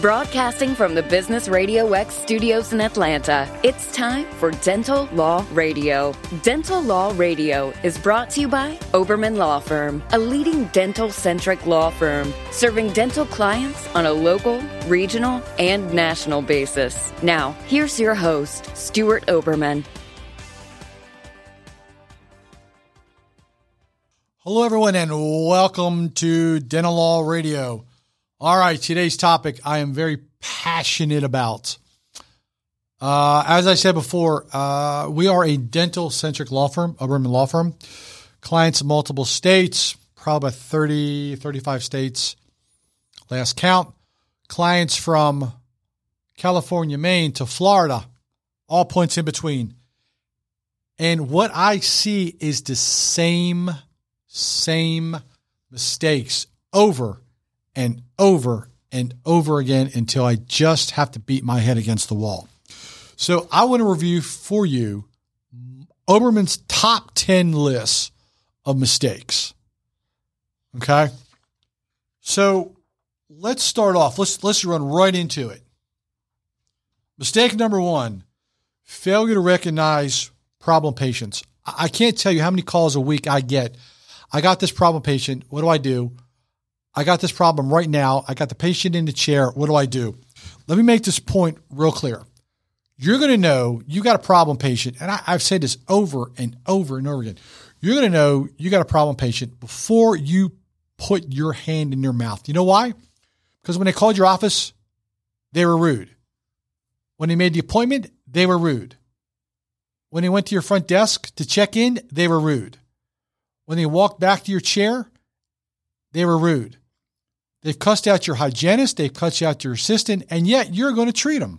Broadcasting from the Business Radio X studios in Atlanta, it's time for Dental Law Radio. Dental Law Radio is brought to you by Oberman Law Firm, a leading dental centric law firm serving dental clients on a local, regional, and national basis. Now, here's your host, Stuart Oberman. Hello, everyone, and welcome to Dental Law Radio. All right, today's topic I am very passionate about. Uh, as I said before, uh, we are a dental centric law firm, Oberman law firm. Clients in multiple states, probably 30, 35 states, last count. Clients from California, Maine to Florida, all points in between. And what I see is the same, same mistakes over and over and over again until I just have to beat my head against the wall. So I want to review for you Oberman's top 10 lists of mistakes. Okay. So let's start off. Let's let's run right into it. Mistake number one, failure to recognize problem patients. I can't tell you how many calls a week I get. I got this problem patient. What do I do? I got this problem right now. I got the patient in the chair. What do I do? Let me make this point real clear. You're going to know you got a problem patient, and I, have said this over and over and over again. You're going to know you got a problem patient before you put your hand in your mouth. You know why? Because when they called your office, they were rude. When they made the appointment, they were rude. When they went to your front desk to check in, they were rude. When they walked back to your chair, they were rude. They've cussed out your hygienist, they've cussed out your assistant, and yet you're going to treat them.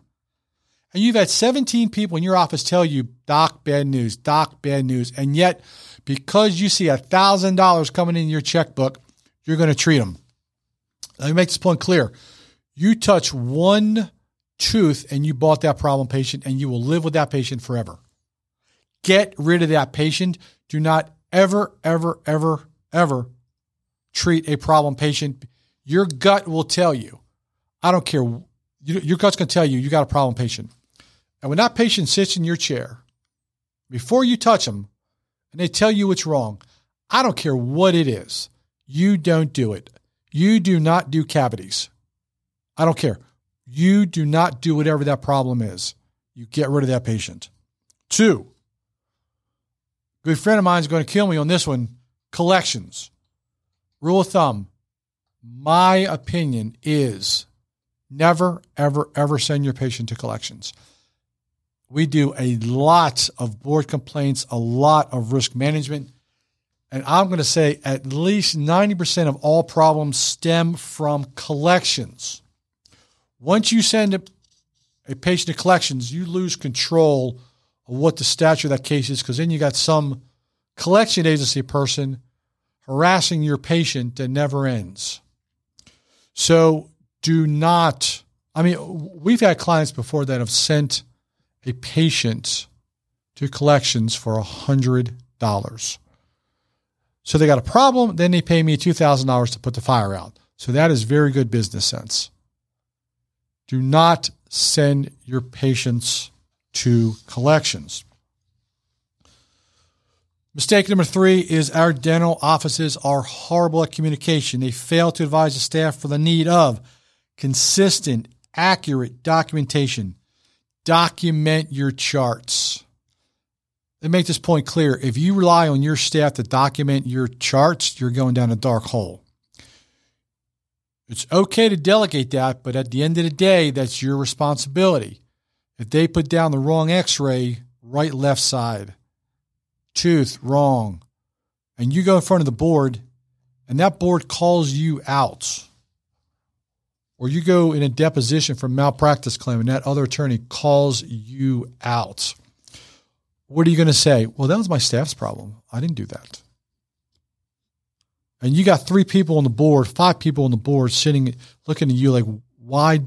And you've had 17 people in your office tell you, Doc, bad news, Doc, bad news. And yet, because you see $1,000 coming in your checkbook, you're going to treat them. Let me make this point clear. You touch one tooth and you bought that problem patient, and you will live with that patient forever. Get rid of that patient. Do not ever, ever, ever, ever treat a problem patient your gut will tell you. I don't care. Your gut's going to tell you you got a problem patient. And when that patient sits in your chair, before you touch them, and they tell you what's wrong, I don't care what it is. You don't do it. You do not do cavities. I don't care. You do not do whatever that problem is. You get rid of that patient. Two, good friend of mine is going to kill me on this one collections. Rule of thumb my opinion is never, ever, ever send your patient to collections. We do a lot of board complaints, a lot of risk management. And I'm going to say at least 90% of all problems stem from collections. Once you send a, a patient to collections, you lose control of what the stature of that case is because then you got some collection agency person harassing your patient that never ends. So do not, I mean, we've had clients before that have sent a patient to collections for a $100. So they got a problem, then they pay me $2,000 to put the fire out. So that is very good business sense. Do not send your patients to collections. Mistake number three is our dental offices are horrible at communication. They fail to advise the staff for the need of consistent, accurate documentation. Document your charts. Let me make this point clear. If you rely on your staff to document your charts, you're going down a dark hole. It's okay to delegate that, but at the end of the day, that's your responsibility. If they put down the wrong x ray, right, left side, tooth wrong, and you go in front of the board and that board calls you out, or you go in a deposition for malpractice claim and that other attorney calls you out, what are you going to say? Well, that was my staff's problem. I didn't do that. And you got three people on the board, five people on the board sitting looking at you like, why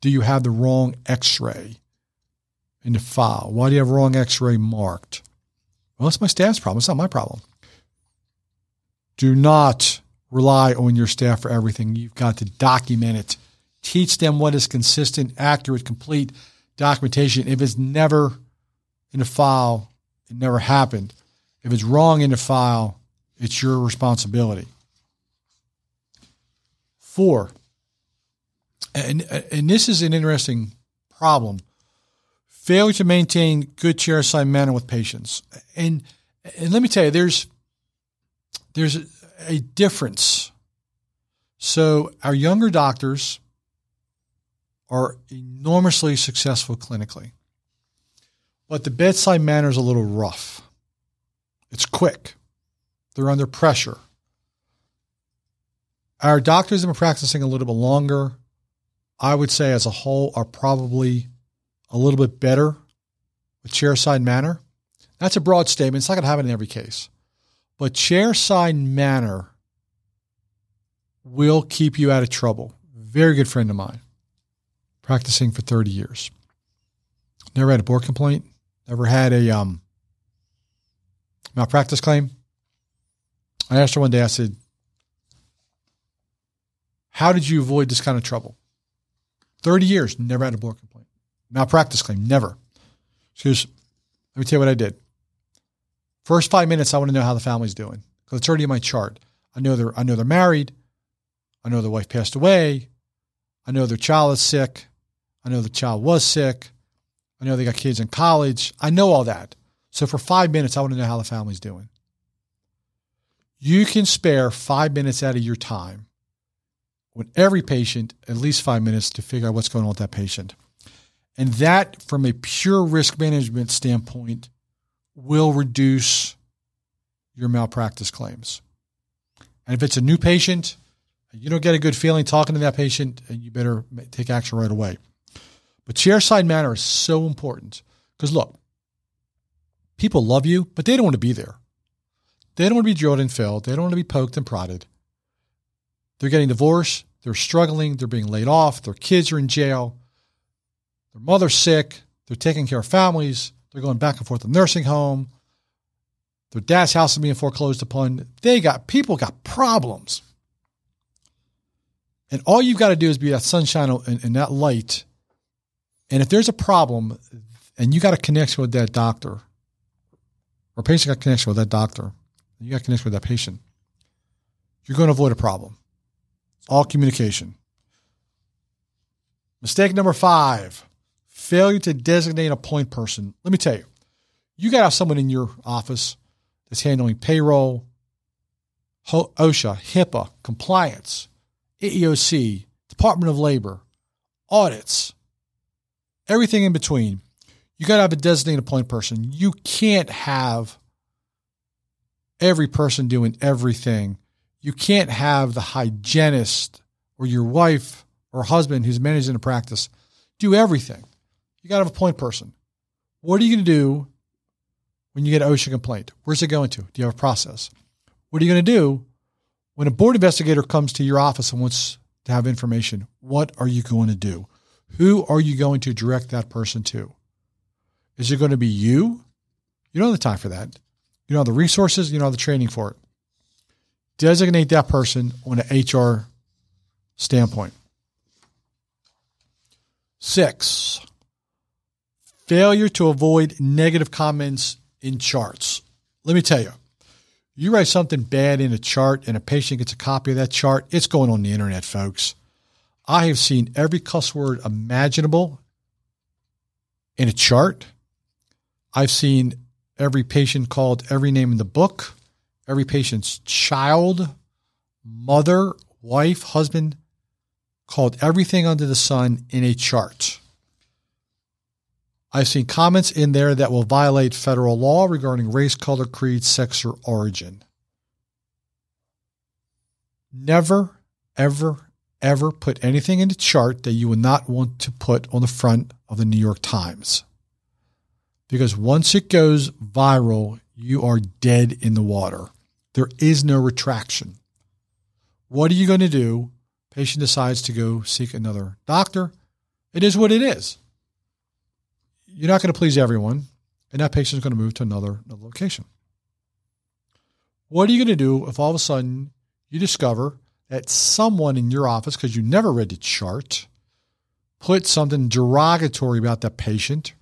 do you have the wrong x ray in the file? Why do you have wrong x ray marked? Well, my staff's problem. It's not my problem. Do not rely on your staff for everything. You've got to document it Teach them what is consistent, accurate, complete documentation. If it's never in a file, it never happened. If it's wrong in the file, it's your responsibility. Four, and, and this is an interesting problem failure to maintain good chair side manner with patients. And, and let me tell you, there's, there's a difference. So our younger doctors are enormously successful clinically, but the bedside manner is a little rough. It's quick. They're under pressure. Our doctors have been practicing a little bit longer, I would say as a whole, are probably a little bit better with chair side manner. That's a broad statement. It's not going to happen in every case. But chair side manner will keep you out of trouble. Very good friend of mine, practicing for 30 years. Never had a board complaint, never had a um, malpractice claim. I asked her one day, I said, How did you avoid this kind of trouble? 30 years, never had a board complaint. Malpractice claim, never. She goes, Let me tell you what I did. First five minutes, I want to know how the family's doing because it's already in my chart. I know they're I know they're married. I know their wife passed away. I know their child is sick. I know the child was sick. I know they got kids in college. I know all that. So for five minutes, I want to know how the family's doing. You can spare five minutes out of your time with every patient, at least five minutes to figure out what's going on with that patient. And that, from a pure risk management standpoint, will reduce your malpractice claims. And if it's a new patient, you don't get a good feeling talking to that patient, and you better take action right away. But chairside manner is so important because look, people love you, but they don't want to be there. They don't want to be drilled and filled. They don't want to be poked and prodded. They're getting divorced. They're struggling. They're being laid off. Their kids are in jail. Their mother's sick. They're taking care of families. They're going back and forth to nursing home. Their dad's house is being foreclosed upon. They got people got problems. And all you've got to do is be that sunshine and, and that light. And if there's a problem and you got a connection with that doctor, or patient got connection with that doctor, you got connection with that patient, you're going to avoid a problem. All communication. Mistake number five failure to designate a point person. Let me tell you, you got to have someone in your office that's handling payroll, OSHA, HIPAA, compliance, EEOC, Department of Labor, audits, everything in between. You got to have a designated point person. You can't have every person doing everything. You can't have the hygienist or your wife or husband who's managing the practice do everything. You got to have a point person. What are you going to do when you get an OSHA complaint? Where's it going to? Do you have a process? What are you going to do when a board investigator comes to your office and wants to have information? What are you going to do? Who are you going to direct that person to? Is it going to be you? You don't have the time for that. You don't have the resources. You don't have the training for it. Designate that person on an HR standpoint. Six, failure to avoid negative comments in charts. Let me tell you, you write something bad in a chart and a patient gets a copy of that chart, it's going on the internet, folks. I have seen every cuss word imaginable in a chart. I've seen every patient called every name in the book, every patient's child, mother, wife, husband, called everything under the sun in a chart. I've seen comments in there that will violate federal law regarding race, color, creed, sex, or origin. Never, ever, ever put anything in the chart that you would not want to put on the front of the New York Times. Because once it goes viral, you are dead in the water. There is no retraction. What are you going to do? Patient decides to go seek another doctor. It is what it is you're not going to please everyone, and that patient is going to move to another, another location. What are you going to do if all of a sudden you discover that someone in your office, because you never read the chart, put something derogatory about that patient,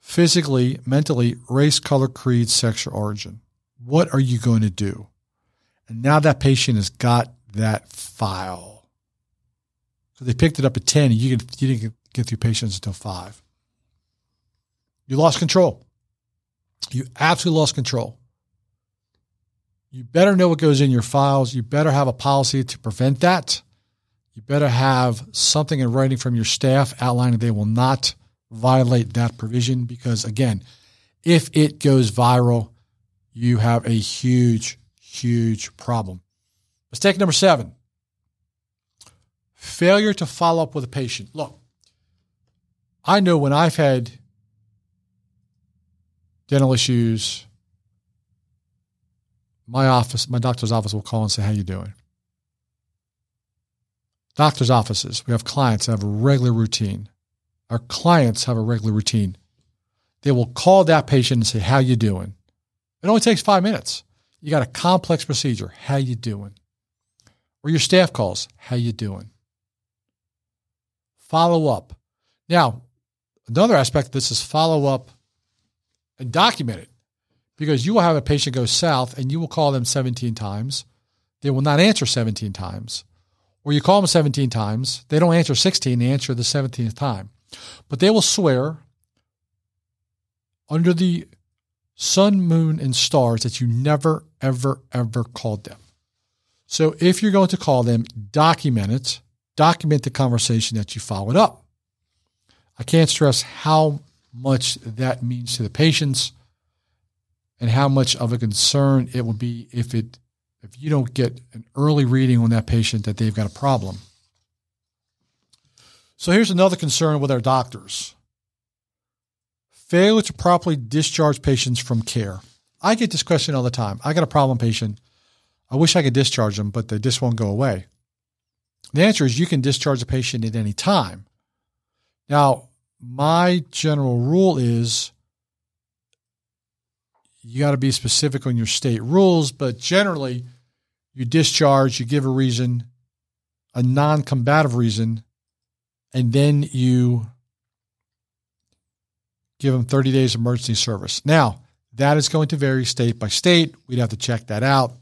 physically, mentally, race, color, creed, sexual origin. What are you going to do? And now that patient has got that file. So they picked it up at 10 and you, you didn't get through patients until 5. You lost control. You absolutely lost control. You better know what goes in your files. You better have a policy to prevent that. You better have something in writing from your staff outlining they will not violate that provision because, again, if it goes viral, you have a huge, huge problem. Mistake number seven failure to follow up with a patient. Look, I know when I've had dental issues, my office, my doctor's office will call and say, How you doing? Doctor's offices, we have clients that have a regular routine. Our clients have a regular routine. They will call that patient and say, How you doing? It only takes five minutes. You got a complex procedure. How you doing? Or your staff calls, How you doing? Follow up. Now, another aspect of this is follow up and document it because you will have a patient go south and you will call them 17 times. They will not answer 17 times. Or you call them 17 times, they don't answer 16, they answer the 17th time. But they will swear under the sun, moon, and stars that you never, ever, ever called them. So if you're going to call them, document it, document the conversation that you followed up. I can't stress how much that means to the patients and how much of a concern it will be if it if you don't get an early reading on that patient that they've got a problem. So here's another concern with our doctors. Failure to properly discharge patients from care. I get this question all the time. I got a problem patient. I wish I could discharge them, but they just won't go away. The answer is you can discharge a patient at any time. Now, my general rule is you got to be specific on your state rules, but generally, you discharge, you give a reason, a non combative reason, and then you give them 30 days emergency service. Now, that is going to vary state by state. We'd have to check that out.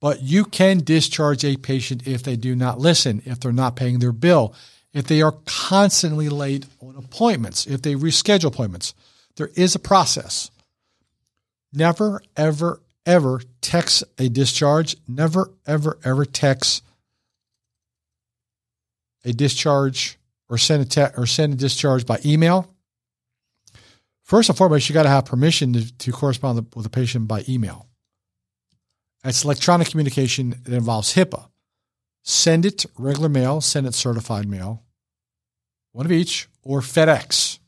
But you can discharge a patient if they do not listen, if they're not paying their bill, if they are constantly late on appointments, if they reschedule appointments. There is a process. Never, ever, ever text a discharge. Never, ever, ever text a discharge or send a te- or send a discharge by email. First and foremost, you got to have permission to, to correspond with a patient by email. It's electronic communication that involves HIPAA. Send it regular mail, send it certified mail, one of each, or FedEx.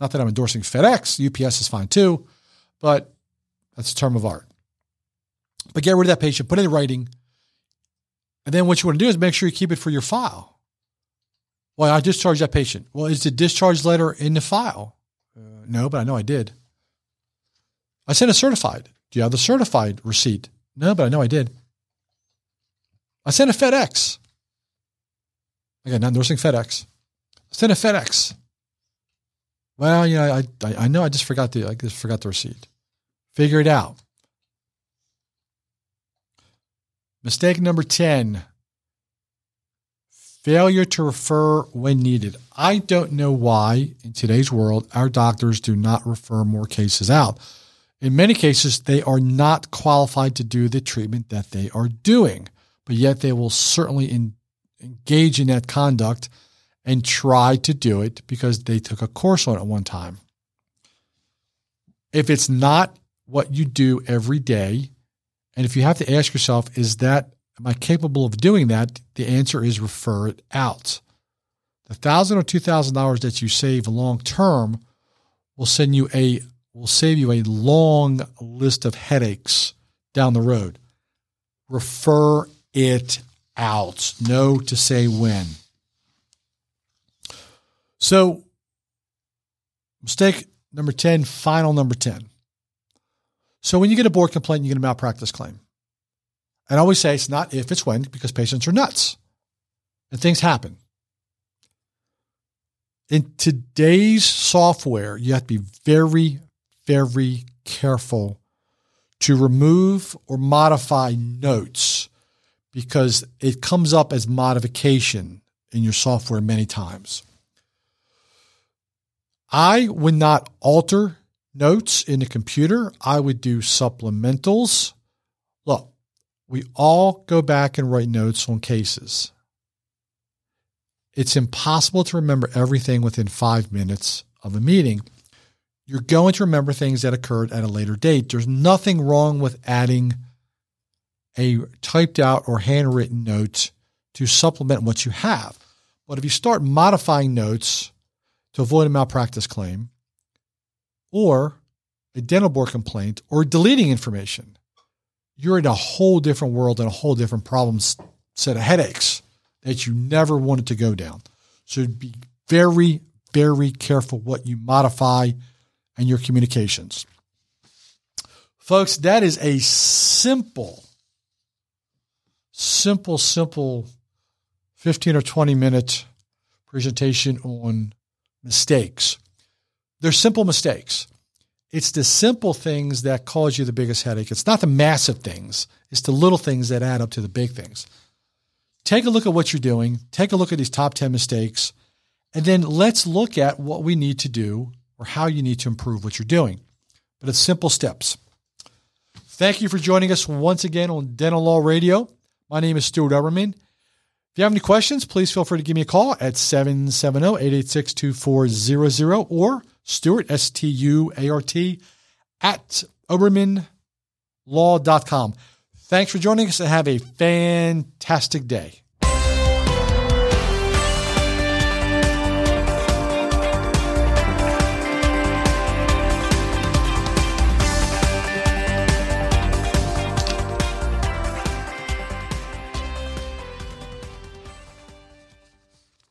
Not that I'm endorsing FedEx, UPS is fine too, but that's a term of art. But get rid of that patient, put it in writing. And then what you want to do is make sure you keep it for your file. Well, I discharged that patient. Well, is the discharge letter in the file? Uh, no, but I know I did. I sent a certified. Do you have the certified receipt? No, but I know I did. I sent a FedEx. Again, not endorsing FedEx. I sent a FedEx. Well, you know, I, I, I know I just forgot the I just forgot the receipt. Figure it out. Mistake number 10 failure to refer when needed. I don't know why in today's world our doctors do not refer more cases out. In many cases, they are not qualified to do the treatment that they are doing, but yet they will certainly in, engage in that conduct and try to do it because they took a course on it one time. If it's not what you do every day. And if you have to ask yourself, is that, am I capable of doing that? The answer is refer it out. The thousand or two thousand dollars that you save long term will send you a will save you a long list of headaches down the road. Refer it out. Know to say when. So, mistake number 10, final number 10. So when you get a board complaint, you get a malpractice claim. And I always say it's not if, it's when, because patients are nuts and things happen. in today's software, you have to be very, very careful to remove or modify notes because it comes up as modification in your software many times. I would not alter notes in the computer. I would do supplementals. Look, we all go back and write notes on cases. It's impossible to remember everything within five minutes of a meeting. You're going to remember things that occurred at a later date. There's nothing wrong with adding a typed out or handwritten note to supplement what you have. But if you start modifying notes to avoid a malpractice claim or a dental board complaint or deleting information, you're in a whole different world and a whole different problem set of headaches that you never wanted to go down. So be very, very careful what you modify and your communications. Folks, that is a simple, simple, simple 15 or 20 minute presentation on mistakes. They're simple mistakes. It's the simple things that cause you the biggest headache. It's not the massive things, it's the little things that add up to the big things. Take a look at what you're doing, take a look at these top 10 mistakes, and then let's look at what we need to do or how you need to improve what you're doing. But it's simple steps. Thank you for joining us once again on Dental Law Radio. My name is Stuart Oberman. If you have any questions, please feel free to give me a call at 770-886-2400 or Stuart, S-T-U-A-R-T, at obermanlaw.com. Thanks for joining us and have a fantastic day.